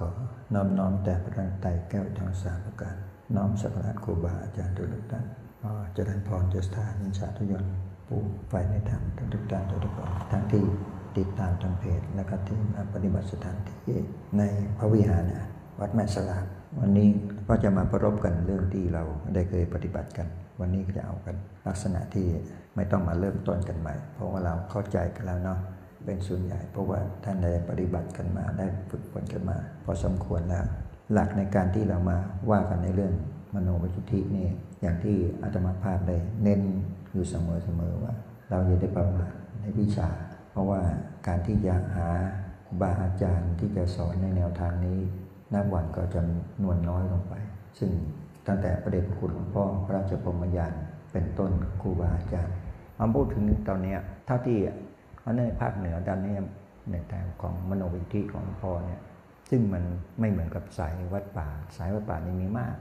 ก็น้อมน้อมแต่พระรัตนตรแก้วทั้งสามประการ น้อมสักการะครูบาอาจารย์ทุกท่านก็เจริญพรเจสถานิสาธุยนต์ผู้ฝ่ายในธรรมทุกท่านทุกคนทั้งที่ติดตามทางเพจและก็ที่มาปฏิบัติสถานที่ในพระวิหารวัดแม่สลาวันนี้ก็จะมาประรบกันเรื่องที่เราได้เคยปฏิบัติกัน วันนี้ก็จะเอากันลักษณะที่ไม่ต้องมาเริ่มต้นกันใหม่ เพราะว่าเราเข้าใจกันแล้วเนาะเป็นส่วนใหญ่ เพราะว่าท่านได้ปฏิบัติกันมาได้ฝึกฝนกันมา พอสมควรแล้ว หลักในการที่เรามาว่ากันในเรื่องมโนวิจิตนี่อย่างที่อาตมาภาพได้เน้นอยู่เสมอๆว่า เราอย่าได้ประมาทในวิชา เพราะว่าการที่จะหาครูบาอาจารย์ที่จะสอนในแนวทางนี้นับวันก็จะนวลน้อยลงไป ซึ่ง ตั้งแต่ประเด็จคุณหลวงพ่อพระราชพรมยานเป็นต้นครูบาอาจารย์มาพูดถึงตอนนี้เท่าที่เราในภาคเหนือด้านนี้ในแถวของมโนวิธีของพ่อเนี่ยซึ่งมันไม่เหมือนกับสายวัดป่า สายวัดป่านี่มีมาก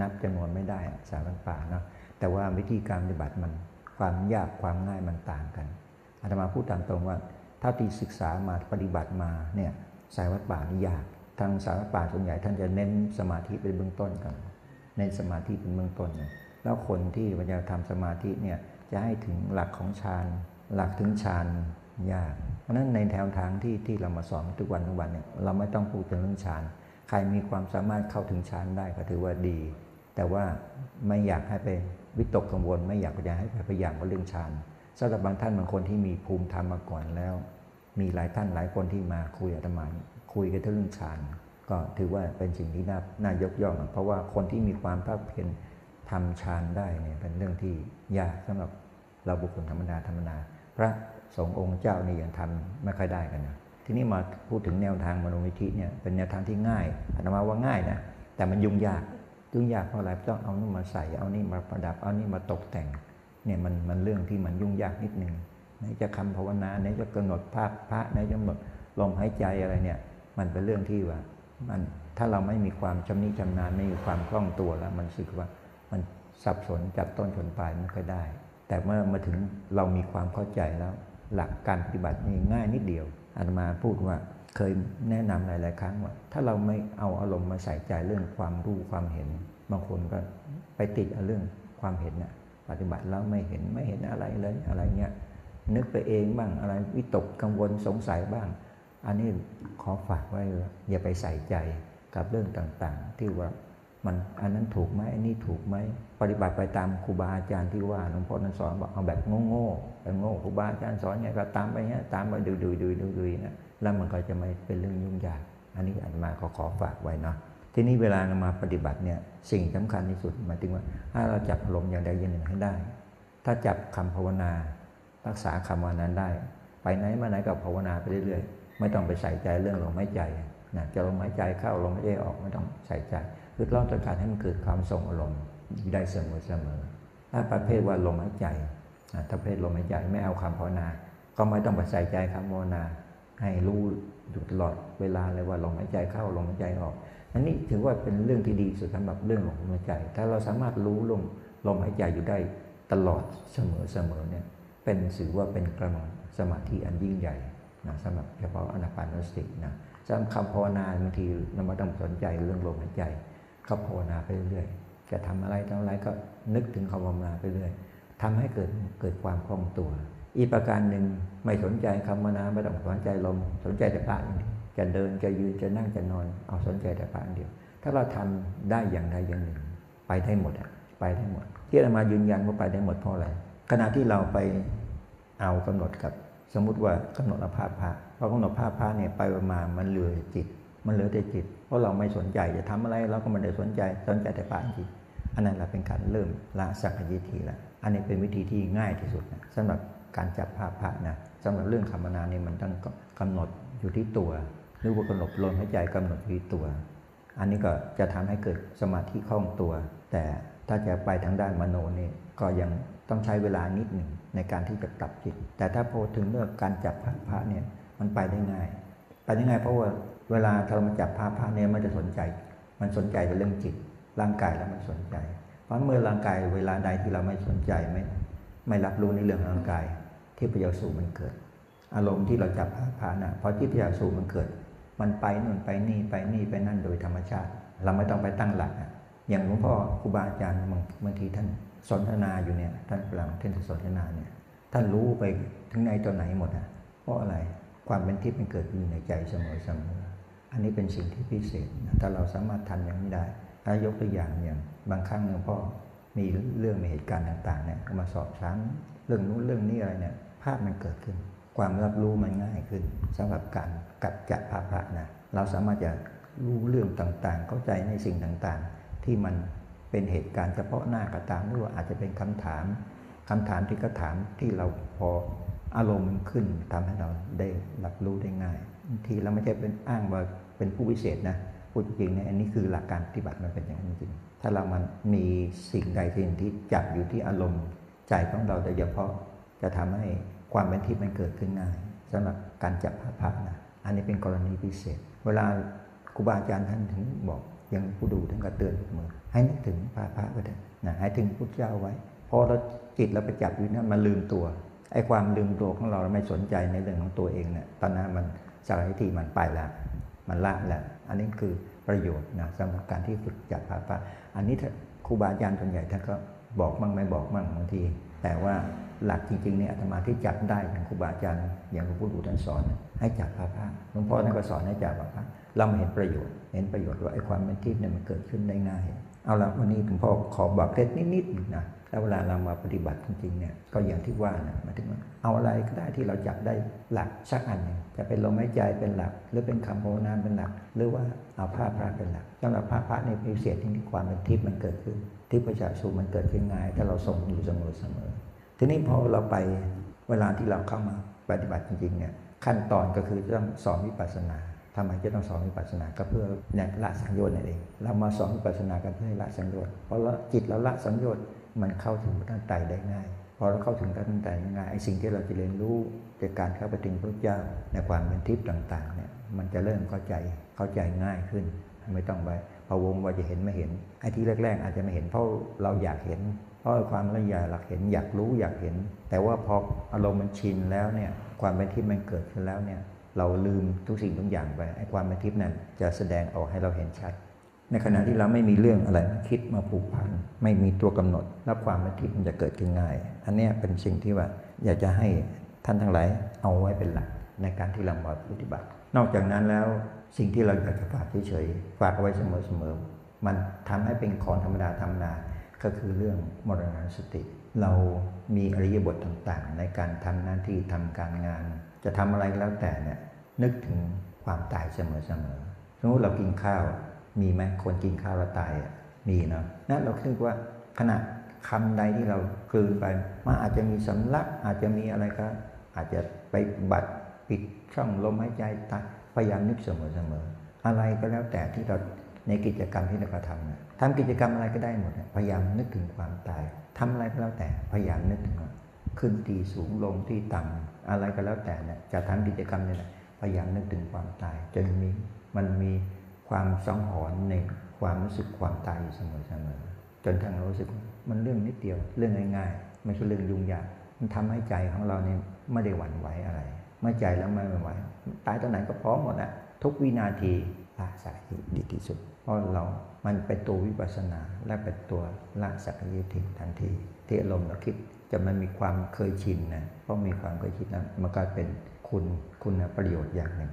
นับจำนวนไม่ได้สายวัดป่าเนาะแต่ว่าวิธีการปฏิบัติมันความยากความง่ายมันต่างกันอาตมาพูดตามตรงว่าเท่าที่ศึกษามาปฏิบัติมาเนี่ยสายวัดป่านี่ยากทางสายวัดป่าส่วนใหญ่ท่านจะเน้นสมาธิเป็นเบื้องต้นกัน เน้นสมาธิเป็นเบื้องต้น แล้วคนที่จะทำสมาธิเนี่ยจะให้ถึงหลักของฌานหลักถึงฌานยาก เพราะฉะนั้นในแนวทางที่ที่เรามาสอนทุกวันทุกวันเนี่ยเราไม่ต้องพูดถึงเรื่องฌานใครมีความสามารถเข้าถึงฌานได้ก็ถือว่าดี แต่ว่าไม่อยากให้ไปวิตกกังวล ไม่อยากจะให้ไปพยายามกับเรื่องฌานสำหรับบางท่านบางคนที่มีภูมิธรรมมาก่อนแล้ว มีหลายท่านหลายคนที่มาคุยอาตมาคุยกันเรื่องฌาน ก็ถือว่าเป็นสิ่งที่น่าน่ายกย่อง เพราะว่าคนที่มีความภาคเพียรทำฌานได้เนี่ยเป็นเรื่องที่ยากสำหรับเราบุคคลธรรมดาธรรมดาพระสงฆ์องค์เจ้านี่ยังทำไม่ค่อยได้กันนะทีนี้มาพูดถึงแนวทางมโนวิธีเนี่ยเป็นแนวทางที่ง่ายอาตมาว่าง่ายนะแต่มันยุ่งยากยุ่งยากเพราะอะไรต้องเอานี่มาใส่เอานี่มาประดับเอานี่มาตกแต่งเนี่ยมันมันเรื่องที่มันยุ่งยากนิดนึงไหนจะคำภาวนาไหนจะกำหนดภาพพระไหนจะกำหนดลมหายใจอะไรเนี่ย มันเป็นเรื่องที่ว่า มันถ้าเราไม่มีความชำนิชำนาญไม่มีความคล่องตัวแล้ว มันสึกว่ามันสับสนจับต้นชนปลายไม่ค่อยได้ แต่เมื่อมาถึงเรามีความเข้าใจแล้ว หลักการปฏิบัตินี่ง่ายนิดเดียวอาตมาพูดว่าเคยแนะนำหลาย ๆ ครั้งว่า ถ้าเราไม่เอาอารมณ์มาใส่ใจเรื่องความรู้ความเห็น บางคนก็ไปติดเรื่องความเห็นน่ะปฏิบัติแล้วไม่เห็นไม่เห็นอะไรเลยอะไรเงี้ยนึกไปเองบ้างอะไรวิตกกังวลสงสัยบ้าง อันนี้ขอฝากไว้อย่าไปใส่ใจกับเรื่องต่างๆ ที่ว่ามันอันนั้นถูกไหมอันนี้ถูกไหมปฏิบัติไปตามครูบาอาจารย์ที่ว่าหลวงพ่อท่านสอนบอกเอาแบบโง่ๆแบบโง่ครูบาอาจารย์สอนไงก็ตามไปเนี้ยตามไปดูดูดูดูดูนะแล้วมันก็จะไม่เป็นเรื่องยุ่งยากอันนี้อาตมาขอขอฝากไว้เนาะทีนี้เวลามาปฏิบัติเนี่ยสิ่งสำคัญที่สุดหมายถึงว่าถ้าเราจับอารมอย่างใดอย่างหนึ่งให้ได้ ถ้าจับคำภาวนา รักษาคำวันนั้นได้ ไปไหนมาไหนก็ภาวนาไปเรื่อยๆ ไม่ต้องไปใส่ใจเรื่องลมหายใจนะจะลมหายใจเข้าลมหายใจออกไม่ต้องใส่ใจคือเราต้องการให้มันเกิดความทรงอารมณ์ได้เสมอเสมอถ้าประเภทว่าลมหายใจถ้าประเภทลมหายใจไม่เอาคำภาวนา ก็ไม่ต้องไปใส่ใจคำภาวนา ให้รู้อยู่ตลอดเวลาเลยว่าลมหายใจเข้าลมหายใจออกอันนี้ถือว่าเป็นเรื่องที่ดีสุดสำหรับเรื่องของลมหายใจ ถ้าเราสามารถรู้ลมลมหายใจอยู่ได้ตลอดเสมอเสมอเนี่ยเป็นสื่อว่าเป็นกระมังสมาธิอันยิ่งใหญ่ นะสำหรับเฉพาะอนาปานสตินะสำหรับคำภาวนาบางทีเราไม่ต้องสนใจเรื่องลมหายใจก็ภาวนาไปเรื่อยๆจะทำอะไรทำอะไรก็นึกถึงคำภาวนาไปเรื่อยทำให้เกิดเกิดความคล่องตัว อีกประการหนึ่งไม่สนใจคำภาวนาไม่ต้องสนใจลม สนใจแต่ปากอย่างเดียจะเดินจะยืนจะนั่งจะนอน เอาสนใจแต่ปากอย่างเดียว ถ้าเราทำได้อย่างใดอย่างหนึ่ง ไปได้หมดอะไปได้หมด ที่เรามายืนยันว่าไปได้หมดเพราะอะไรขณะที่เราไปเอากำหนดกับ สมมติว่ากำหนดอภาพพระพอกำหนดภาพพระเนี่ยไปมามันเหลือจิต มันเหลือแต่จิต เพราะเราไม่สนใจจะทำอะไรเราก็ไม่ได้สนใจสนใจแต่ปากจิตอันนั้นแหละเป็นการเริ่มละสักยิทีละอันนี้เป็นวิธีที่ง่ายที่สุดนะสำหรับการจับภาพพระนะสำหรับเรื่องคำนาเนี่ยมันต้องกำหนดอยู่ที่ตัวหรือว่ากำหนดลมหายใจกำหนดอยู่ที่ตัว อันนี้ก็จะทำให้เกิดสมาธิคล่องตัว แต่ถ้าจะไปทางด้านมโนนี่ก็ยัง ต้องใช้เวลานิดหนึ่งในการที่จะกลับจิต แต่ถ้าพอถึงเรื่องการจับพระพระเนี่ยมันไปได้ง่าย ไปได้ง่ายเพราะว่าเวลาเรามาจับพระพระเนี่ยมันจะสนใจ มันสนใจแต่เรื่องจิต ร่างกายแล้วมันสนใจ เพราะเมื่อร่างกายเวลาใดที่เราไม่สนใจไม่ไม่รับรู้ในเรื่องร่างกาย ที่พยาสูมันเกิด อารมณ์ที่เราจับภานะพอที่พยาสูมันเกิด มันไปนู่นไปนี่ไปนี่ไปนั่นโดยธรรมชาติ เราไม่ต้องไปตั้งหลักอะอย่างหลวงพ่อครูบาอาจารย์บางบางทีท่าน สนทนาอยู่เนี่ยท่านกำลังท่านสนทนาเนี่ยท่านรู้ไปถึงในตัวไหนหมดอะเพราะอะไรความเป็นทิพย์มันเกิดอยู่ในใจเสมอเสมออันนี้เป็นสิ่งที่พิเศษนะถ้าเราสามารถทันอย่างนี้ได้ถ้ายกตัวอย่างอย่างบางครั้งหลวงพ่อมีเรื่องมีเหตุการณ์ต่างๆเนี่ยมาสอบถามเรื่องนู้นเรื่องนี้อะไรเนี่ยภาพมันเกิดขึ้น ความรับรู้มันง่ายขึ้นสำหรับการกัดจัดภาพระนะเราสามารถจะรู้เรื่องต่างๆ เข้าใจในสิ่งต่างๆ ที่มัน เป็นเหตุการณ์เฉพาะหน้าก็ตามหรือว่าอาจจะเป็นคำถามคำถามที่ก็ถามที่เราพออารมณ์ขึ้นทำให้เราได้รับรู้ได้ง่ายบางทีเราไม่ใช่เป็นอ้างว่าเป็นผู้วิเศษนะพูดจริงๆเนี่ยอันนี้คือหลักการปฏิบัติมันเป็นอย่างนั้นจริงถ้าเรามันมีสิ่งใดสิ่งที่จับอยู่ที่อารมณ์ใจของเราโดยเฉพาะจะทำให้ความเป็นทิพย์มันเกิดขึ้นง่ายสำหรับการจับพระพระนะอันนี้เป็นกรณีพิเศษ เวลาครูบาอาจารย์ท่านถึงบอก ยังผู้ดูท่านก็เตือนเสมอให้นึกถึงพระพระก็ได้นะให้ถึงพุทธเจ้าไว้พอเราจิตเราไปจับอยู่นั่นมันลืมตัวไอ้ความลืมตัวของเราเราไม่สนใจในเรื่องของตัวเองเนี่ยตอนนั้นมันสารที่มันไปแล้ว มันละแล้ว อันนี้คือประโยชน์นะสำหรับการที่ฝึกจับพระพระอันนี้ครูบาอาจารย์ส่วนใหญ่ท่านก็บอกมั่งไม่บอกมั่งบางที แต่ว่าหลักจริงๆเนี่ยอาตมาที่จับได้อย่างครูบาอาจารย์อย่างหลวงปู่ดูท่านสอน ให้จับพระพระหลวงพ่อท่านก็สอนให้จับพระพระเราเห็นประโยชน์ เห็นประโยชน์ว่าไอ้ความเป็นทิพย์เนี่ยมันเกิดขึ้นได้ง่าย เอาละวันนี้หลวงพ่อขอบอกเคล็ดนิดๆนะ แล้วเวลาเรามาปฏิบัติจริงๆเนี่ยก็อย่างที่ว่านะมาถึงว่าเอาอะไรก็ได้ที่เราจับได้หลักสักอันหนึ่งจะเป็นลมหายใจเป็นหลัก หรือเป็นคำภาวนาเป็นหลัก หรือว่าเอาผ้าพระเป็นหลักสำหรับผ้าพระในพิเศษที่ความเป็นทิพย์มันเกิดขึ้นทิพย์ประชาสูมันเกิดขึ้นง่ายถ้าเราทรงอยู่เสมอเสมอ ทีนี้พอเราไปเวลาที่เราเข้ามาปฏิบัติจริงๆเนี่ยขั้นตอนก็คือต้องสอนวิปัสสนาทำไมจะต้องสอนวิปัสสนาก็เพื่อเนี่ยละสังโยชน์นั่นเอง เรามาสอนวิปัสสนากันเพื่อละสังโยชน์เพราะจิตเราละสังโยชน์ มันเข้าถึงพระไตรได้ง่ายพอเราเข้าถึงพระไตรง่ายไอ้สิ่งที่เราจะเรียนรู้จากการเข้าไปถึงพระเจ้าในความเป็นทิพย์ต่าง ๆ เนี่ยมันจะเริ่มเข้าใจเข้าใจง่ายขึ้น ไม่ต้องไปพะวงว่าจะเห็นไม่เห็นไอ้ที่แรก ๆ อาจจะไม่เห็นเพราะเราอยากเห็น เพราะความละเอียดหลักเห็นอยากรู้อยากเห็น แต่ว่าพออารมณ์มันชินแล้วเนี่ยความเป็นทิพย์มันเกิดขึ้นแล้วเนี่ยเราลืมทุกสิ่งทุกอย่างไปไอ้ความเป็นทิพย์นั้นจะแสดงออกให้เราเห็นชัด ในขณะที่เราไม่มีเรื่องอะไรคิดมาผูกพันไม่มีตัวกำหนด แล้วความเป็นทิพย์มันจะเกิดขึ้นง่าย อันนี้เป็นสิ่งที่ว่าอยากจะให้ท่านทั้งหลายเอาไว้เป็นหลักในการที่เรามาปฏิบัติ นอกจากนั้นแล้วสิ่งที่เราอยากจะฝากเฉยๆฝากเอาไว้เสมอๆมันทำให้เป็นของธรรมดาธรรมดาก็คือเรื่องมรณสติ เรามีอริยบทต่างๆ ในการทำหน้าที่ทำการงาน จะทำอะไรแล้วแต่เนี่ยนึกถึงความตายเสมอๆสมมติเรากินข้าว มีไหมคนกินข้าวแล้วตายมีเนาะนั่นเราคิดว่าขณะคำใดที่เรากลืนไปมันอาจจะมีสำลักอาจจะมีอะไรก็ อาจจะไปบัดปิดช่องลมหายใจตายพยายามนึกเสมอเสมออะไรก็แล้วแต่ที่เราในกิจกรรมที่เราทำนะทำกิจกรรมอะไรก็ได้หมดพยายามนึกถึงความตายทำอะไรก็แล้วแต่พยายามนึกถึงขึ้นตีสูงลงที่ต่ำอะไรก็แล้วแต่เนี่ยจะทำกิจกรรมเนี่ยพยายามนึกถึงความตาย จนมีมันมี ความสังหรณ์ในความรู้สึกความตายอยู่เสมอเสมอจนทั้งรู้สึกมันเรื่องนิดเดียว เรื่องง่ายๆ ไม่ใช่เรื่องยุ่งยากมันทำให้ใจของเราเนี่ยไม่ได้หวั่นไหวอะไร เมื่อใจแล้วไม่หวั่นไหวตายตอนไหนก็พร้อมหมดนะทุกวินาทีละสักดีที่สุด เพราะเรา มันเป็นตัววิปัสสนา และเป็นตัวละสักยิทิทันที ที่อารมณ์เราคิดจะมันมีความเคยชินนะเพราะมีความเคยชินนั้นมันก็เป็นคุณคุณประโยชน์อย่างหนึ่ง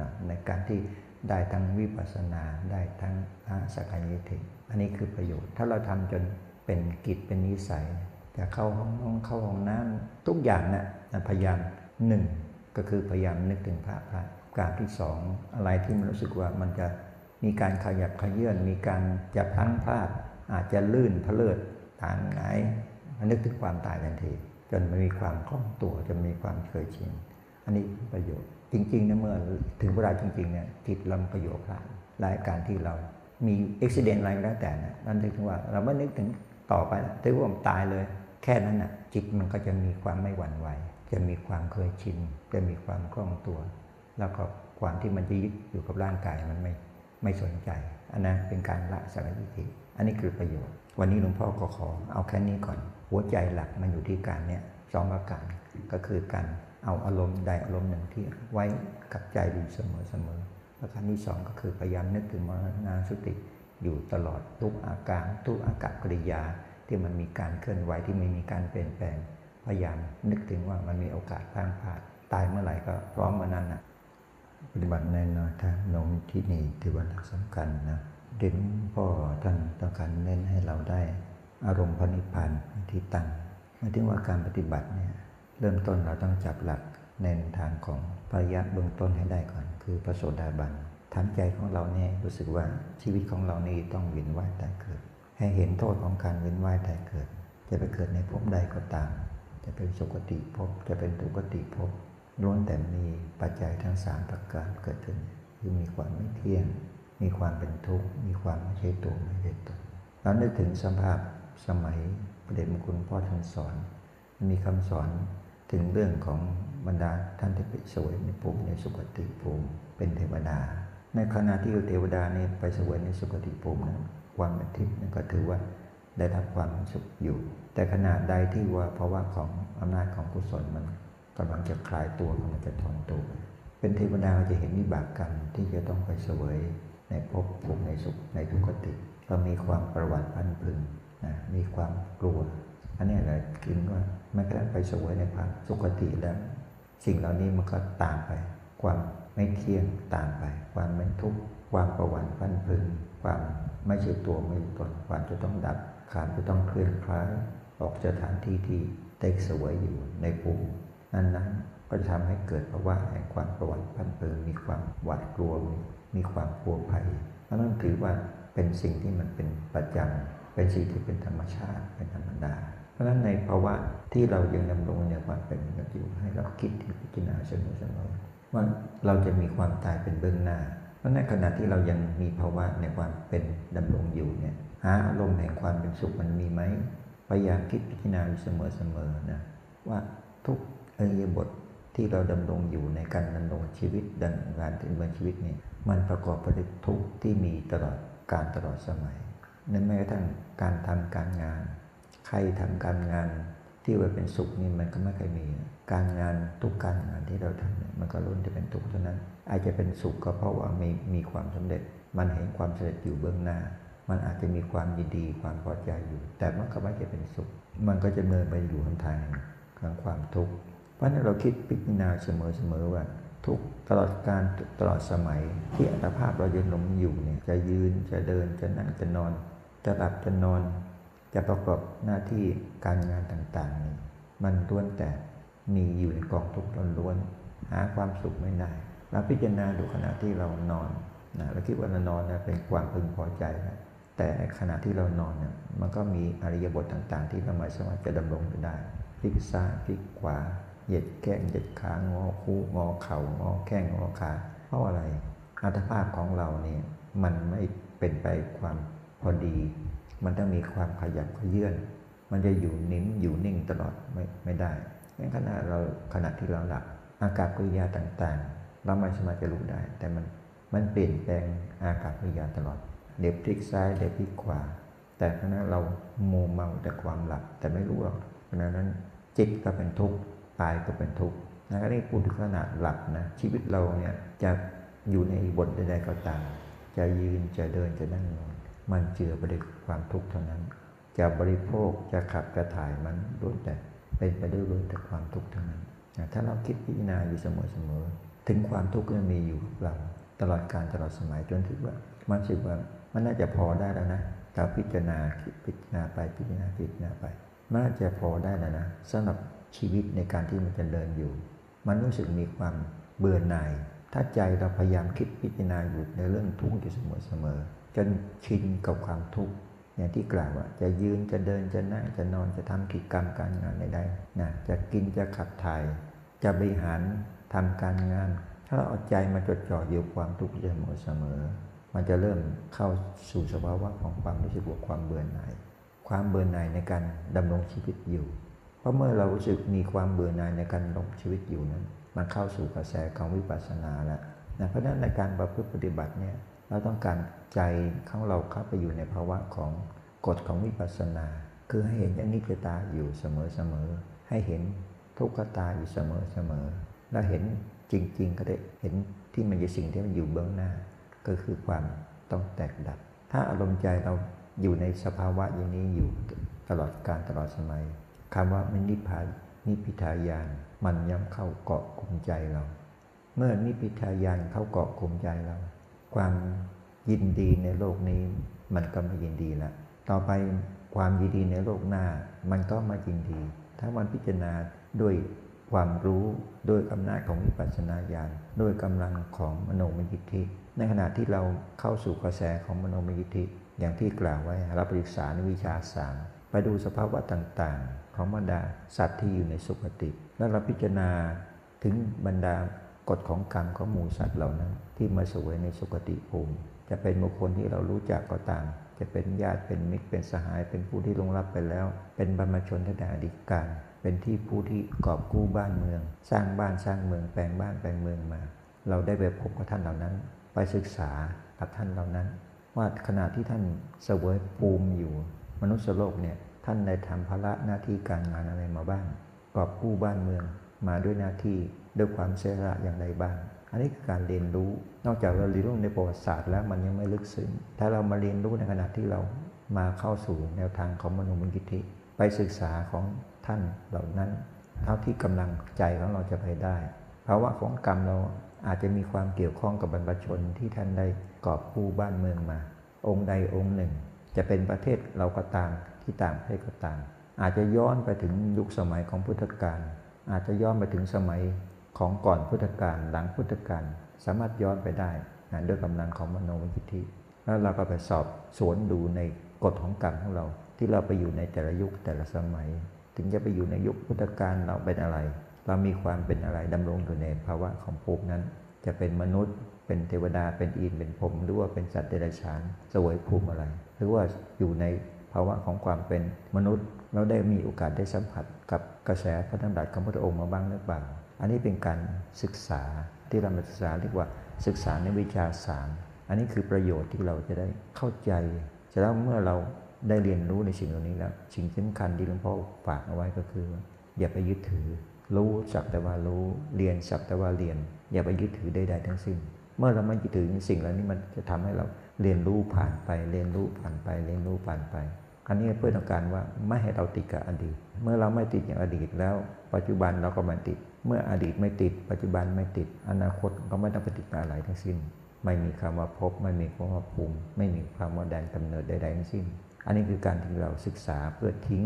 นะในการที่ ได้ทั้งวิปัสสนาได้ทั้งอาสักยิทิอันนี้คือประโยชน์ ถ้าเราทำจนเป็นกิจเป็นนิสัยจะเข้าห้องน้องเข้าห้องน้ำทุกอย่างนะพยายามหนึ่งก็คือพยายามนึกถึงพระพระการที่สองอะไรที่มันรู้สึกว่ามันจะมีการขยับขยื่นมีการจะพลั้งพลาด อาจจะลื่นเพลิดทางไหนนึกถึงความตายทันที จนมันมีความคล่องตัวจนมีความเคยชิน อันนี้ประโยชน์จริงๆนะเมื่อถึงเวลาจริงๆเนี่ยจิตเราประโยชน์พลาดรายการที่เรามีอุบิเหตุอะไรก็แล้วแต่นะนั่นถึงว่า เราไม่นึกถึงต่อไปถึงว่ามันตายเลย แค่นั้นนะ่ะ จิตมันก็จะมีความไม่หวั่นไหว จะมีความเคยชิน จะมีความคล่องตัว แล้วก็ความที่มันจะยึดอยู่กับร่างกายมันไม่ไม่สนใจ อันนั้นเป็นการละสังยิธิอันนี้คือประโยชน์ วันนี้หลวงพ่อก็ขอเอาแค่นี้ก่อน หัวใจหลักมันอยู่ที่การเนี่ยสองประการก็คือการ เอาอารมณ์ใดอารมณ์หนึ่งที่ไว้กับใจอยู่เสมอเสมอประการที่สองก็คือพยายามนึกถึงมรณาสติอยู่ตลอดทุกอาการทุกอากับกิริยาที่มันมีการเคลื่อนไหวที่ไม่มีการเปลี่ยนแปลง พยายามนึกถึงว่ามันมีโอกาสพลาดพลาดตายเมื่อไหร่ก็พร้อมเมื่อนั้นนะปฏิบัติในแนวทางโนมที่นี่ถือว่าหลักสำคัญนะเด่นพ่อท่านต้องการเน้นให้เราได้อารมณ์พระนิพพานที่ตั้งหมายถึงว่าการปฏิบัติเนี่ย เริ่มต้นเราต้องจับหลักในทางของพระยะเบื้องต้นให้ได้ก่อน คือพระโสดาบันทำใจของเราเนี่ยรู้สึกว่าชีวิตของเรานี่ต้องเวียนว่ายตายเกิด ให้เห็นโทษของการเวียนว่ายตายเกิด จะไปเกิดในภพใดก็ตาม จะเป็นสุคติภพจะเป็นทุกติภพล้วนแต่มีปัจจัยทั้งสามประการเกิดขึ้นคือมีความไม่เที่ยง มีความเป็นทุกข์ มีความไม่ใช่ตัวไม่ใช่ตนเรานึกถึงสภาพสมัยพระเดชมคุณพ่อท่านสอน มีคำสอน ถึงเรื่องของบรรดาท่านที่ไปสวยในภูมิในสุคติภูมิเป็นเทวดา ในขณะที่เทวดาเนี่ยไปสวยในสุคติภูมินั้นความเป็นทิพย์นั่นก็ถือว่าได้รับความสุขอยู่ แต่ขณะใดที่ว่าเพราะว่าของอำนาจของกุศลมันกำลังจะคลายตัวมันจะถอนตัว เป็นเทวดาเราจะเห็นวิบากกรรมที่จะต้องไปเสวยในภพภูมิในสุขในทุกขติ ก็มีความประวัติพันพึงนะมีความกลัว อันนี้แหละคิดว่าแม้กระทั่งไปสวยในภพสุขติแล้ว สิ่งเหล่านี้มันก็ตามไป ความไม่เที่ยงตามไป ความไม่ทุกข์ความประวัติพันพึง ความไม่ใช่ตัวไม่ตนความจะต้องดับความจะต้องเคลื่อนคล้ายออกจากสถานที่ที่ได้สวยอยู่ในภูมินั้นๆก็จะทำให้เกิดภาวะแห่งความประวัติพันพึงมีความหวาดกลัวมีความกลัวภัยนั่นถือว่าเป็นสิ่งที่มันเป็นประจำเป็นสิ่งที่เป็นธรรมชาติเป็นธรรมดา ราะฉะนั้นในภาวะที่เรายังดำรงในความเป็นมนุษย์อยู่ให้เราคิดที่พิจารณาเสมอๆว่าเราจะมีความตายเป็นเบื้องหน้า เพราะในขณะที่เรายังมีภาวะในความเป็นดำรงอยู่เนี่ยหาอารมณ์แห่งความเป็นสุขมันมีไหมพยายามคิดพิจารณาอยู่เสมอๆนะว่าทุกเอริยบทที่เราดำรงอยู่ในการดำรงชีวิตดังการดำเนินชีวิตเนี่ยมันประกอบไปด้วยทุกที่มีตลอดการตลอดสมัยนั่นแม้กระทั่งการทำการงาน ใครทำการงานที่ว่าเป็นสุขนี่มันก็ไม่เคยมี การงานทุกการงานที่เราทำเนี่ยมันก็ล้วนจะเป็นทุกข์เท่านั้น อาจจะเป็นสุขก็เพราะว่ามีมีความสำเร็จ มันเห็นความสำเร็จอยู่เบื้องหน้า มันอาจจะมีความยินดีความพอใจอยู่ แต่มันก็ไม่จะเป็นสุข มันก็จะเดินไปอยู่หนทางของความทุกข์เพราะนั้นเราคิดพิจารณาเสมอๆว่าทุกตลอดการตลอดสมัยที่อัตภาพเรายืนลงอยู่เนี่ยจะยืนจะเดินจะนั่งจะนอน จะหลับจะนอน จะประกอบหน้าที่การงานต่างๆนี่มันล้วนแต่มีอยู่ในกองทุกข์ล้วนๆหาความสุขไม่ได้เราพิจารณาดูขณะที่เรานอนนะเราคิดว่าเรานอนนะเป็นความพึงพอใจนะแต่ขณะที่เรานอนเนี่ยมันก็มีอริยบทต่างๆ ที่เราไม่สามารถจะดำรงได้พลิกซ้ายพลิกขวาเหยียดแข้งเหยียดขางอคู่งอเข่างอแข้งงอขาเพราะอะไรอัตภาพของเราเนี่ยมันไม่เป็นไปความพอดี มันต้องมีความขยับขยื่นมันจะอยู่นิ่งอยู่นิ่งตลอดไม่ไม่ได้ในขณะเราขณะที่เราหลับอาการกิริยาต่างๆ เราไม่สามารถจะรู้ได้ แต่มันมันเปลี่ยนแปลงอาการกิริยาตลอดเดี๋ยวพลิกซ้ายเดี๋ยวพลิกขวา แต่ขณะเราโมเมาแต่ความหลับแต่ไม่รู้หรอกเพราะนั้นจิตก็เป็นทุกข์ตายก็เป็นทุกข์นะก็ได้พูดถึงขนาดหลับนะชีวิตเราเนี่ยจะอยู่ในบทใดๆก็ตามจะยืนจะเดินจะนั่งนอน มันเจือไปด้วยความทุกข์เท่านั้น จะบริโภคจะขับจะถ่ายมันล้วนแต่เป็นไปด้วยแต่ความทุกข์เท่านั้น ถ้าเราคิดพิจารณาอยู่เสมอๆถึงความทุกข์ที่มีอยู่กับเราตลอดการตลอดสมัยจนถึงว่ามันรู้สึกว่ามันน่าจะพอได้แล้วนะเราพิจารณาพิจารณาไปพิจารณาพิจารณาไปมันน่าจะพอได้แล้วนะสำหรับชีวิตในการที่มันจะเดินอยู่ มันรู้สึกมีความเบื่อหน่าย ถ้าใจเราพยายามคิดพิจารณาอยู่ในเรื่องทุกข์อยู่เสมอ จนชินกับความทุกข์อย่างที่กล่าวว่าจะยืนจะเดินจะนั่งจะนอนจะทำกิจกรรมการงานใดๆนะจะกินจะขับถ่าย จะบริหารทำการงาน ถ้าเราเอาใจมาจดจ่ออยู่ความทุกข์เสมอๆมันจะเริ่มเข้าสู่สภาวะของความรู้สึกว่าความเบื่อหน่าย ความเบื่อหน่ายในการดำรงชีวิตอยู่ เพราะเมื่อเรารู้สึกมีความเบื่อหน่ายในการดำรงชีวิตอยู่นั้นมันเข้าสู่กระแสของวิปัสสนาแล้วนะเพราะฉะนั้นในการประพฤติปฏิบัติเนี่ย เราต้องการใจของเราเข้าไปอยู่ในภาวะของกฎของวิปัสสนา คือให้เห็นอนิจจตาอยู่เสมอๆให้เห็นทุกขตาอยู่เสมอๆแล้วเห็นจริง ๆ ก็ได้เห็นที่มันจะสิ่งที่มันอยู่เบื้องหน้า ก็คือความต้องแตกดับ ถ้าอารมณ์ใจเราอยู่ในสภาวะอย่างนี้อยู่ตลอดการตลอดสมัยคำว่ามินิพานนิพิทายานมันย้ำเข้าเกาะกลุ่มใจเรา เมื่อนิพิทายานเข้าเกาะกลุ่มใจเรา ความยินดีในโลกนี้มันก็ไม่ยินดีละ ต่อไปความยินดีในโลกหน้า มันก็มายินดี ถ้ามันพิจารณาด้วยความรู้ด้วยอำนาจของวิปัสสนาญาณด้วยกำลังของมโนมยิทธิ ในขณะที่เราเข้าสู่กระแสของมโนมยิทธิ อย่างที่กล่าวไว้รับปรึกษาในวิชาสามไปดูสภาวะต่าง ๆ ของบรรดาสัตว์ที่อยู่ในสุคติ แล้วเราพิจารณาถึงบรรดา กฎของกรรมของหมูสัตว์เหล่านั้น ที่มาสวยในสุคติภูมิจะเป็นบุคคลที่เรารู้จักก็ตามจะเป็นญาติเป็นมิตรเป็นสหาย เป็นผู้ที่ลงรับไปแล้ว เป็นบรรพชนตั้งแต่อดีตการ เป็นที่ผู้ที่กอบกู้บ้านเมือง สร้างบ้านสร้างเมืองแปลงบ้านแปลงเมืองมา เราได้ไปพบกับท่านเหล่านั้น ไปศึกษากับท่านเหล่านั้น ว่าขณะที่ท่านเสวยภูมิอยู่ มนุษย์โลกเนี่ยท่านได้ทำภาระหน้าที่การงานอะไรมาบ้างกอบกู้บ้านเมือง มาด้วยหน้าที่ด้วยความเสียสละอย่างไรบ้าง อันนี้คือการเรียนรู้ นอกจากเราเรียนรู้ในประวัติศาสตร์แล้วมันยังไม่ลึกซึ้ง ถ้าเรามาเรียนรู้ในขณะที่เรามาเข้าสู่แนวทางของมโนมยิทธิไปศึกษาของท่านเหล่านั้น เท่าที่กำลังใจของเราจะไปได้ภาวะของกรรมเราอาจจะมีความเกี่ยวข้องกับบรรพชนที่ท่านได้กอบกู้บ้านเมืองมา องค์ใดองค์หนึ่ง จะเป็นประเทศเราก็ตามที่ต่างประเทศก็ตาม อาจจะย้อนไปถึงยุคสมัยของพุทธกาล อาจจะย้อนไปถึงสมัยของก่อนพุทธกาลหลังพุทธกาลสามารถย้อนไปได้นะด้วยกำลังของมโนวิธิ แล้วเราก็ไปสอบสวนดูในกฎของกรรมของเรา ที่เราไปอยู่ในแต่ละยุคแต่ละสมัย ถึงจะไปอยู่ในยุคพุทธกาลเราเป็นอะไร เรามีความเป็นอะไรดำรงอยู่ในภาวะของภพนั้น จะเป็นมนุษย์ เป็นเทวดาเป็นอินเป็นพรมหรือว่าเป็นสัตว์เดรัจฉานสวยภูมิอะไร หรือว่าอยู่ใน ภาวะของความเป็นมนุษย์ เราได้มีโอกาสได้สัมผัสกับกระแสพระธรรมดัตของพระองค์มาบ้างหรือเปล่า อันนี้เป็นการศึกษาที่เรามาศึกษาเรียกว่าศึกษาในวิชาสามอันนี้คือประโยชน์ที่เราจะได้เข้าใจจะแล้วเมื่อเราได้เรียนรู้ในสิ่งเหล่านี้แล้วสิ่งสำคัญที่หลวงพ่อฝากเอาไว้ก็คือ อย่าไปยึดถือ รู้สักแต่ว่ารู้เรียนสักแต่ว่าเรียน อย่าไปยึดถือใดๆทั้งสิ้น เมื่อเราไม่ยึดถือสิ่งเหล่านี้มันจะทำให้เราเรียนรู้ผ่านไป เรียนรู้ผ่านไป เรียนรู้ผ่านไป อันนี้เพื่อต้องการว่าไม่ให้เราติดกับอดีต เมื่อเราไม่ติดอย่างอดีตแล้ว ปัจจุบันเราก็ไม่ติด เมื่ออดีตไม่ติด ปัจจุบันไม่ติด อนาคตก็ไม่ต้องไปติดกับอะไรทั้งสิ้น ไม่มีคำว่าพบ ไม่มีคำว่าภูมิ ไม่มีคำว่าแดนกำเนิดใดๆทั้งสิ้น อันนี้คือการที่เราศึกษาเพื่อทิ้ง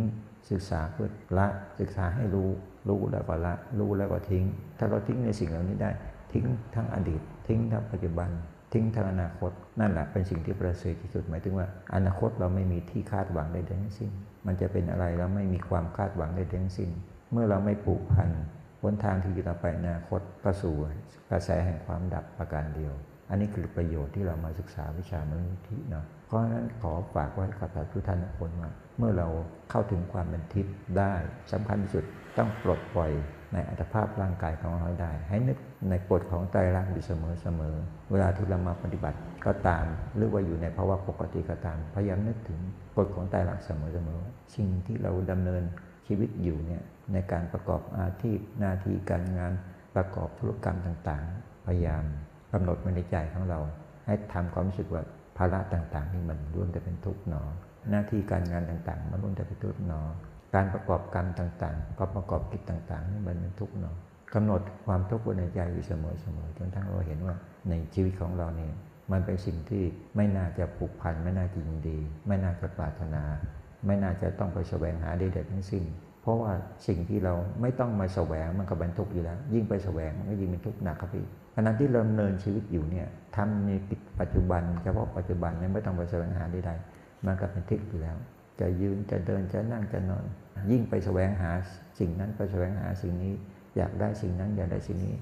ศึกษาเพื่อละศึกษาให้รู้รู้แล้วก็ละ รู้แล้วก็ทิ้ง ถ้าเราทิ้งในสิ่งเหล่านี้ได้ ทิ้งทั้งอดีต ทิ้งทั้งปัจจุบัน ทิ้งทางอนาคต นั่นแหละเป็นสิ่งที่ประเสริฐที่สุดหมายถึงว่า อนาคตเราไม่มีที่คาดหวังใดทั้งสิ้น มันจะเป็นอะไรเราไม่มีความคาดหวังใดทั้งสิ้น เมื่อเราไม่ผูกพันหนทางที่จะไปอนาคตก็สู่กระแสแห่งความดับประการเดียว อันนี้คือประโยชน์ที่เรามาศึกษาวิชามนุษย์ทิเนาะเพราะฉะนั้นขอฝากไว้กับทุกท่านทุกคนว่าเมื่อเราเข้าถึงความเป็นทิพย์ได้สำคัญที่สุดต้องปลดปล่อยในอัตภาพร่างกายของเราได้ ให้นึก ในกฎของไตรลักษณ์อยู่เสมอเสมอ เวลาที่เรามาปฏิบัติก็ตาม หรือว่าอยู่ในภาวะปกติก็ตาม พยายามนึกถึงกฎของไตรลักษณ์เสมอเสมอสิ่งที่เราดำเนินชีวิตอยู่เนี่ยในการประกอบอาชีพหน้าที่การงานประกอบธุรกรรมต่างๆ พยายามกำหนดไว้ในใจของเรา ให้ทำความรู้สึกว่าภาระต่างๆ นี่มันล้วนแต่เป็นทุกข์หนอ หน้าที่การงานต่างๆ มันล้วนแต่เป็นทุกข์หนอ การประกอบกรรมต่างๆ ก็ประกอบกิจต่างๆนี่มันเป็นทุกข์หนอ กำหนดความทุกข์ในใจอยู่เสมอๆจนทั้งเราเห็นว่าในชีวิตของเราเนี่ยมันเป็นสิ่งที่ไม่น่าจะผูกพันไม่น่าจะยินดี ไม่น่าจะปรารถนา ไม่น่าจะต้องไปแสวงหาใดๆทั้งสิ้น เพราะว่าสิ่งที่เราไม่ต้องมาแสวงมันก็เป็นทุกข์อยู่แล้ว ยิ่งไปแสวงมันก็ยิ่งเป็นทุกข์หนักครับพี่ขณะที่เราเนินชีวิตอยู่เนี่ยทำในปัจจุบันเฉพาะปัจจุบันเนี่ยไม่ต้องไปแสวงหาใดๆมันก็เป็นทุกข์อยู่แล้ว จะยืนจะเดินจะนั่งจะนอน ยิ่งไปแสวงหาสิ่งนั้นไปแสวงหาสิ่งนี้ อยากได้สิ่งนั้นอยากได้สิ่งนี้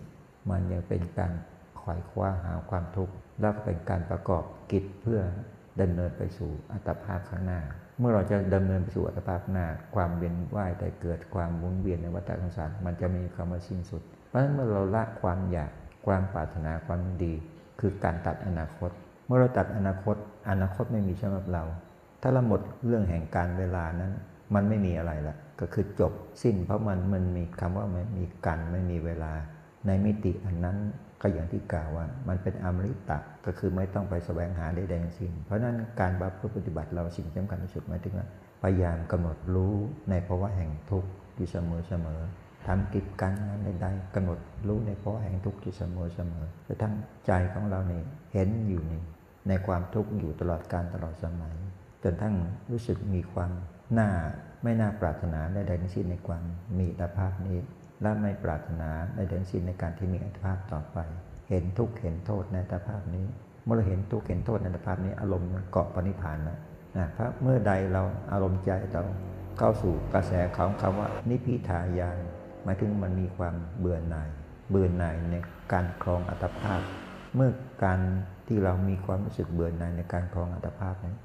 มันยังเป็นการขวายคว้าหาความทุกข์แล้วก็เป็นการประกอบกิจเพื่อดำเนินไปสู่อัตภาพข้างหน้า เมื่อเราจะดำเนินไปสู่อัตภาพหน้า ความเวียนว่ายแต่เกิดความหมุนเวียนในวัฏสงสาร มันจะมีคำว่าสิ้นสุด เพราะฉะนั้นเมื่อเราละความอยากความปรารถนาความดี คือการตัดอนาคต เมื่อเราตัดอนาคต อนาคตไม่มีสำหรับเรา ถ้าเราหมดเรื่องแห่งการเวลานั้น มันไม่มีอะไรละ ก็คือจบสิ้นเพราะมันมันมีคำว่าไม่มีกันไม่มีเวลา ในมิติอันนั้นก็อย่างที่กล่าวว่า มันเป็นอมฤตะก็คือไม่ต้องไปแสวงหาใดๆทั้งสิ้น เพราะนั้นการบัพปฏิบัติเราสิ่งสำคัญที่สุดหมายถึงว่าพยายามกำหนดรู้ในภาวะแห่งทุกข์อยู่เสมอเสมอทำกิจการงานใดๆกำหนดรู้ในภาวะแห่งทุกข์อยู่เสมอเสมอจะทั้งใจของเราเนี่เห็นอยู่นี่ในความทุกข์อยู่ตลอดการตลอดสมัย จนทั้งรู้สึกมีความน่า ไม่น่าปรารถนาใดๆทั้งสิ้นในความมีอัตภาพนี้ และไม่ปรารถนาใดๆทั้งสิ้นในการที่มีอัตภาพต่อไป เห็นทุกข์เห็นโทษในอัตภาพนี้ เมื่อเราเห็นทุกข์เห็นโทษในอัตภาพนี้อารมณ์เกาะปณิพานแล้วนะเพราะเมื่อใดเราอารมณ์ใจเราเข้าสู่กระแสของคำว่านิพิทายานหมายถึงมันมีความเบื่อหน่าย เบื่อหน่ายในการครองอัตภาพ เมื่อการที่เรามีความรู้สึกเบื่อหน่ายในการครองอัตภาพนั้น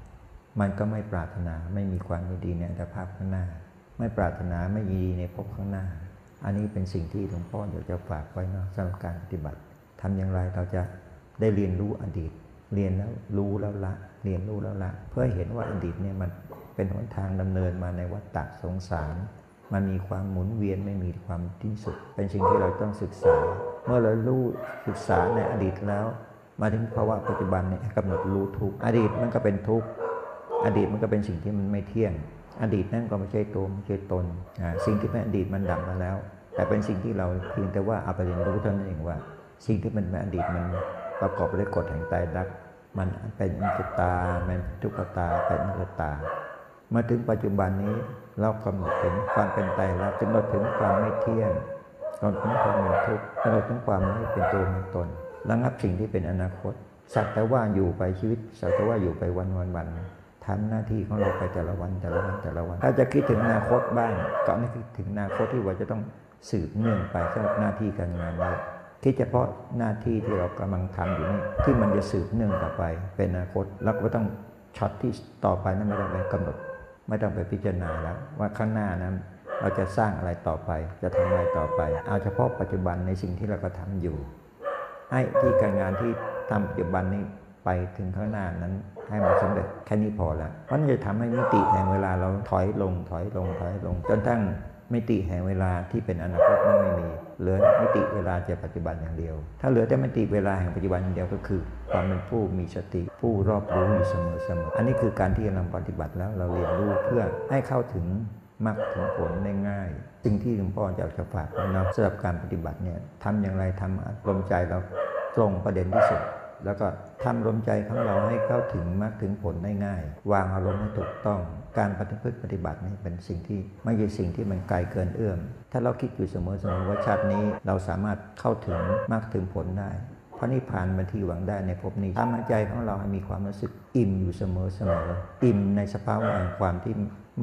มันก็ไม่ปรารถนาไม่มีความยินดีในอัตภาพข้างหน้า ไม่ปรารถนาไม่ยินดีในภพข้างหน้า อันนี้เป็นสิ่งที่หลวงพ่ออยากจะฝากไว้นะสำหรับการปฏิบัติทำอย่างไรเราจะได้เรียนรู้อดีต เรียนแล้วรู้แล้วละ เรียนรู้แล้วละ เพื่อเห็นว่าอดีตเนี่ยมันเป็นหนทางดำเนินมาในวัฏฏะสงสาร มันมีความหมุนเวียนไม่มีความที่สุด เป็นสิ่งที่เราต้องศึกษา เมื่อเรารู้ศึกษาในอดีตแล้ว มาถึงภาวะปัจจุบันเนี่ยกำหนดรู้ทุกอดีตมันก็เป็นทุกข์ อดีตมันก็เป็นสิ่งที่มันไม่เที่ยง อดีตนั่นก็ไม่ใช่ตัวไม่ใช่ตน สิ่งที่เป็นอดีตมันดับมาแล้ว แต่เป็นสิ่งที่เราเพียงแต่ว่าเอาไปเรียนรู้เท่านั้นเองว่า สิ่งที่มันเป็นอดีตมันประกอบด้วยกฎแห่งไตรลักษณ์มันเป็นอนิจตามันทุกขตาเป็นอนัตตา มาถึงปัจจุบันนี้เรากำหนดถึงความเป็นไตรลักษณ์กำหนดถึงความไม่เที่ยงกำหนถึงความเป็นทุกข์กำหนถึงความไม่เป็นตัวเป็นตนระงับสิ่งที่เป็นอนาคตสักแต่ว่าอยู่ไปชีวิตสักแต่ว่าอยู่ไปวันวันวัน ทำหน้าที่ของเราไปแต่ละวันแต่ละวันแต่ละวัน ถ้าจะคิดถึงอนาคตบ้างก็ไม่คิดถึงอนาคตที่ว่าจะต้องสืบเนื่องไปสำหรับหน้าที่การงานนี้คิดเฉพาะหน้าที่ที่เรากำลังทำอยู่นี่ที่มันจะสืบเนื่องต่อไป เป็นอนาคตแล้วก็ต้องช็อตที่ต่อไปนั้นไม่ต้องไปกำหนด ไม่ต้องไปพิจารณาแล้ว ว่าข้างหน้านั้นเราจะสร้างอะไรต่อไป จะทำอะไรต่อไป เอาเฉพาะปัจจุบันในสิ่งที่เราก็ทำอยู่ ให้ที่การงานที่ทำปัจจุบันนี้ไปถึงข้างหน้านั้น ให้มันสำเร็จแค่นี้พอล้วเพราะมันจะทำให้มิติแห่งเวลาเราถอยลงถอยลงถอยลงจนทั้งมิติแห่งเวลาที่เป็นอนาคตนั้นไม่มี เหลือมิติเวลาจะปัจจุบันอย่างเดียว ถ้าเหลือแต่มิติเวลาแห่งปัจจุบันอย่างเดียวก็คือ ความเป็นผู้มีสติ ผู้รอบรู้อยู่เสมอเสมออันนี้คือการที่เราปฏิบัติแล้วเราเรียนรู้เพื่อให้เข้าถึงมรรคถึงผลได้ง่ายสิ่งที่หลวงพ่ออยากจะฝากไว้นะสำหรับการปฏิบัติเนี่ยทำอย่างไรทำลมใจเราตรงประเด็นที่สุด แล้วก็ทำลมใจของเราให้เข้าถึงมรรคถึงผลได้ง่าย วางอารมณ์ให้ถูกต้อง การปฏิพฤติปฏิบัตินี่เป็นสิ่งที่ไม่ใช่สิ่งที่มันไกลเกินเอื้อม ถ้าเราคิดอยู่เสมอเสมอว่าชาตินี้เราสามารถเข้าถึงมรรคถึงผลได้เพราะนิพพานเป็นที่หวังได้ในภพนี้ทำให้ใจของเราให้มีความรู้สึกอิ่มอยู่เสมอเสมออิ่มในสภาวะแห่งความที่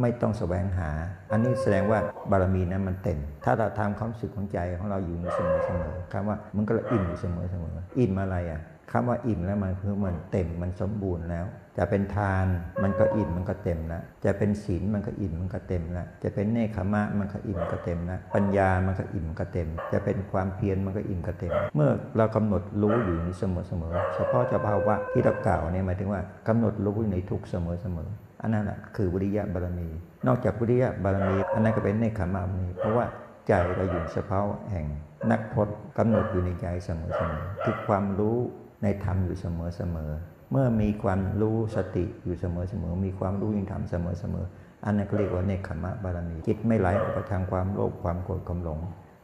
ไม่ต้องแสวงหา อันนี้แสดงว่าบารมีนั้นมันเต็ม ถ้าเราทำความรู้สึกของใจของเราอยู่เสมอเสมอคำว่ามันก็ละอิ่มอยู่เสมอเสมออิ่มอะไรอะ คำว่าอิ่มแล้วมันคือมันเต็มมันสมบูรณ์แล้ว จะเป็นทานมันก็อิ่มมันก็เต็มแล้วจะเป็นศีลมันก็อิ่มมันก็เต็มแล้วจะเป็นเนคขมะมันก็อิ่มก็เต็มแล้วปัญญามันก็อิ่มก็เต็ม จะเป็นความเพียรมันก็อิ่มก็เต็ม เมื่อเรากำหนดรู้อยู่นี้เสมอเสมอเฉพาะเฉพาะว่าที่เรากล่าวเนี่ยหมายถึงว่ากำหนดรู้ในทุกเสมอเสมออันนั้นแหะคือวิริยะบารมี นอกจากวิริยะบารมี อันนั้นก็เป็นเนคขมะบารมีเพราะว่าใจเราอยู่เฉพาะแห่งนักพจน์กำหนดอยู่ในใจเสมอเสมอคือความรู้ ในธรรมอยู่เสมอเสมอ เมื่อมีความรู้สติอยู่เสมอเสมอ มีความรู้ในธรรมเสมอเสมอ อันนั้นเรียกว่าเนคขมะบารมี จิตไม่ไหลออกไปทางความโลภความโกรธความหลง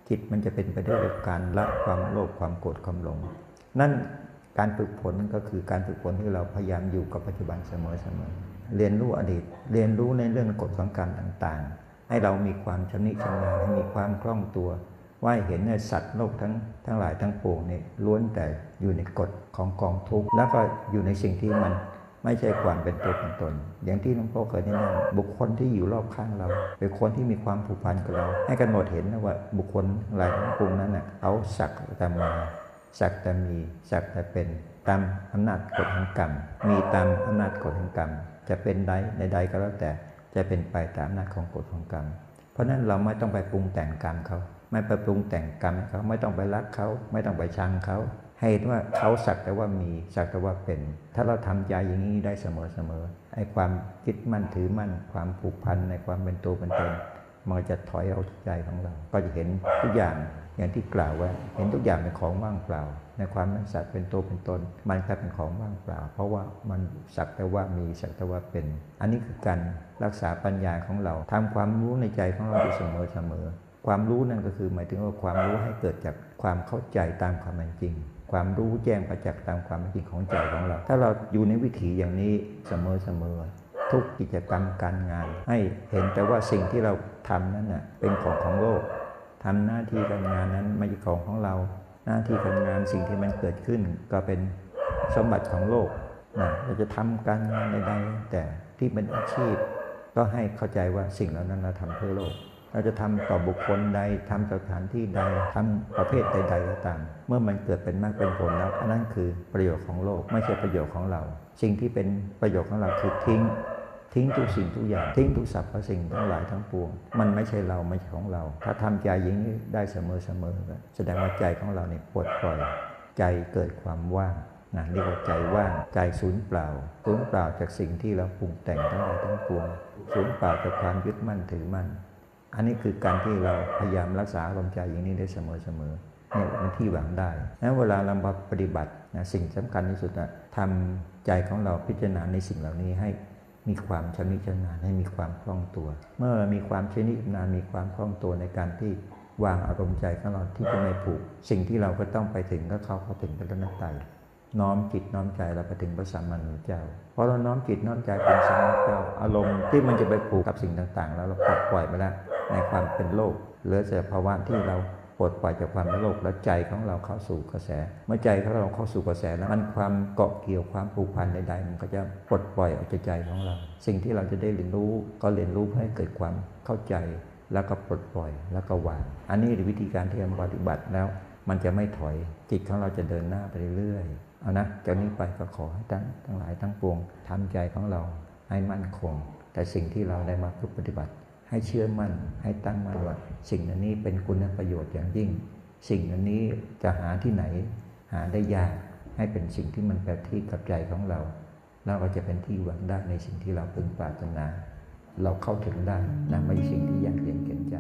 จิตมันจะเป็นไปด้วยการละความโลภความโกรธความหลง นั่นการฝึกฝนก็คือการฝึกฝนที่เราพยายามอยู่กับปัจจุบันเสมอเสมอ เรียนรู้อดีต เรียนรู้ในเรื่องกฎของการต่างๆ ให้เรามีความชำนิชำนาญให้มีความคล่องตัว ว่าเห็นในสัตว์โลกทั้งทั้งหลายทั้งปวงนี่ล้วนแต่อยู่ในกฎของกองทุกข์แล้วก็อยู่ในสิ่งที่มันไม่ใช่ความเป็นตัวเป็นตน อย่างที่หลวงพ่อเคยแนะนำบุคคลที่อยู่รอบข้างเรา เป็นคนที่มีความผูกพันกับเรา ให้กันหมดเห็นนะว่าบุคคลหลายทั้งปวงนั้นเน่ะเขาสักแต่มาสักแต่มีสักแต่เป็นตามอำนาจกฎแห่งกรรม มีตามอำนาจกฎแห่งกรรม จะเป็นใดในใดก็แล้วแต่จะเป็นไปตามอำนาจของกฎของกรรม เพราะนั้นเราไม่ต้องไปปรุงแต่งกรรมเขา ไม่ไปปรุงแต่งกรรมเขาไม่ต้องไปรักเขาไม่ต้องไปชังเขาให้เห็นว่าเขาสักแต่ว่ามีสักแต่ว่าเป็น ถ้าเราทำใจอย่างนี้ได้เสมอเสมอไอ้ความยึดมั่นถือมั่น ความผูกพันในความเป็นตัวเป็นตนมันจะถอยเอาใจของเรา ก็จะเห็นทุกอย่างอย่างที่กล่าวไว้เห็นทุกอย่างเป็นของว่างเปล่า ในความเป็นสัตว์เป็นตัวเป็นตน มันกลายเป็นของว่างเปล่า เพราะว่ามันสักแต่ว่ามีสักแต่ว่าเป็น อันนี้คือการรักษาปัญญาของเราทำความรู้ในใจของเราอยู่เสมอเสมอ ความรู้นั่นก็คือหมายถึงว่าความรู้ให้เกิดจากความเข้าใจตามความเป็นจริง ความรู้แจ้งประจักษ์ตามความเป็นจริงของใจของเรา ถ้าเราอยู่ในวิถีอย่างนี้เสมอเสมอทุกกิจกรรมการงาน ให้เห็นแต่ว่าสิ่งที่เราทำนั้นน่ะเป็นของของโลกทำหน้าที่การงานนั้นไม่ใช่ของของเรา หน้าที่การงานสิ่งที่มันเกิดขึ้น ก็เป็นสมบัติของโลกนะเราจะทำการงานใดๆแต่ที่เป็นอาชีพ ก็ให้เข้าใจว่าสิ่งเหล่านั้นเราทำเพื่อโลก เราจะทำต่อบุคคลใดทำต่อสถานที่ใดทำประเภทใด ๆ ก็ตาม เมื่อมันเกิดเป็นมากเป็นผลแล้วอันนั้นคือประโยชน์ของโลก ไม่ใช่ประโยชน์ของเรา สิ่งที่เป็นประโยชน์ของเราคือทิ้ง ทิ้งทุกสิ่งทุกอย่าง ทิ้งทุกสรรพสิ่งทั้งหลายทั้งปวง มันไม่ใช่เราไม่ใช่ของเรา ถ้าทำใจอย่งได้เสมอเสมอแสดงว่าใจของเราเนี่ยปลดปล่อย ใจเกิดความว่างนะเรียกว่าใจว่างใจสูญเปล่าสูญเปล่าจากสิ่งที่เราปรุงแต่งทั้งหลายทั้งปวงสูญเปล่าจากความยึดมั่นถือมั่น อันนี้คือการที่เราพยายามรักษาลมใจอย่างนี้ได้เสมอเสมอๆนี่เป็นที่หวังได้นะเวลาเรามาปฏิบัตินะสิ่งสำคัญที่สุดนะทำใจของเราพิจารณาในสิ่งเหล่านี้ให้มีความชำนิชำนาญให้มีความคล่องตัว เมื่อเรามีความชำนิชำนาญมีความคล่องตัวในการที่วางอารมณ์ใจของเราที่จะไม่ผูก สิ่งที่เราก็ต้องไปถึงก็เข้าเข้าถึงพระรัตนตรัยน้อมจิตน้อมใจเราไปถึงพระสัมมาสัมพุทธเจ้าพอเราน้อมจิตน้อมใจเป็นสัมมาสัมพุทธเจ้าอารมณ์ที่มันจะไปผูกกับสิ่งต่างๆ แล้วเราปลดปล่อยไปแล้ว ในความเป็นโลกเหลือแต่ภาวะที่เราปลดปล่อยจากความเป็นโลกแล้วใจของเราเข้าสู่กระแส เมื่อใจของเราเข้าสู่กระแสแล้วมันความเกาะเกี่ยวความผูกพันใดๆมันก็จะปลดปล่อยออกจากใจของเรา สิ่งที่เราจะได้เรียนรู้ก็เรียนรู้ให้เกิดความเข้าใจแล้วก็ปลดปล่อยแล้วก็วาง อันนี้คือวิธีการที่เราปฏิบัติแล้ว มันจะไม่ถอยจิตของเราจะเดินหน้าไปเรื่อยๆเอานะจากนี้ไปก็ขอให้ทั้งทั้งหลายทั้งปวงทำใจของเราให้มั่นคง แต่สิ่งที่เราได้มาฝึกปฏิบัติ ให้เชื่อมั่นให้ตั้งมั่นว่าสิ่งอันนี้เป็นคุณประโยชน์อย่างยิ่ง สิ่งอันนี้จะหาที่ไหน หาได้ยากให้เป็นสิ่งที่มันแปรที่กับใจของเรา เราก็จะเป็นที่หวังได้ในสิ่งที่เราพึงปรารถนา เราเข้าถึงได้นะไม่ใช่สิ่งที่ยากเย็นเกินใจ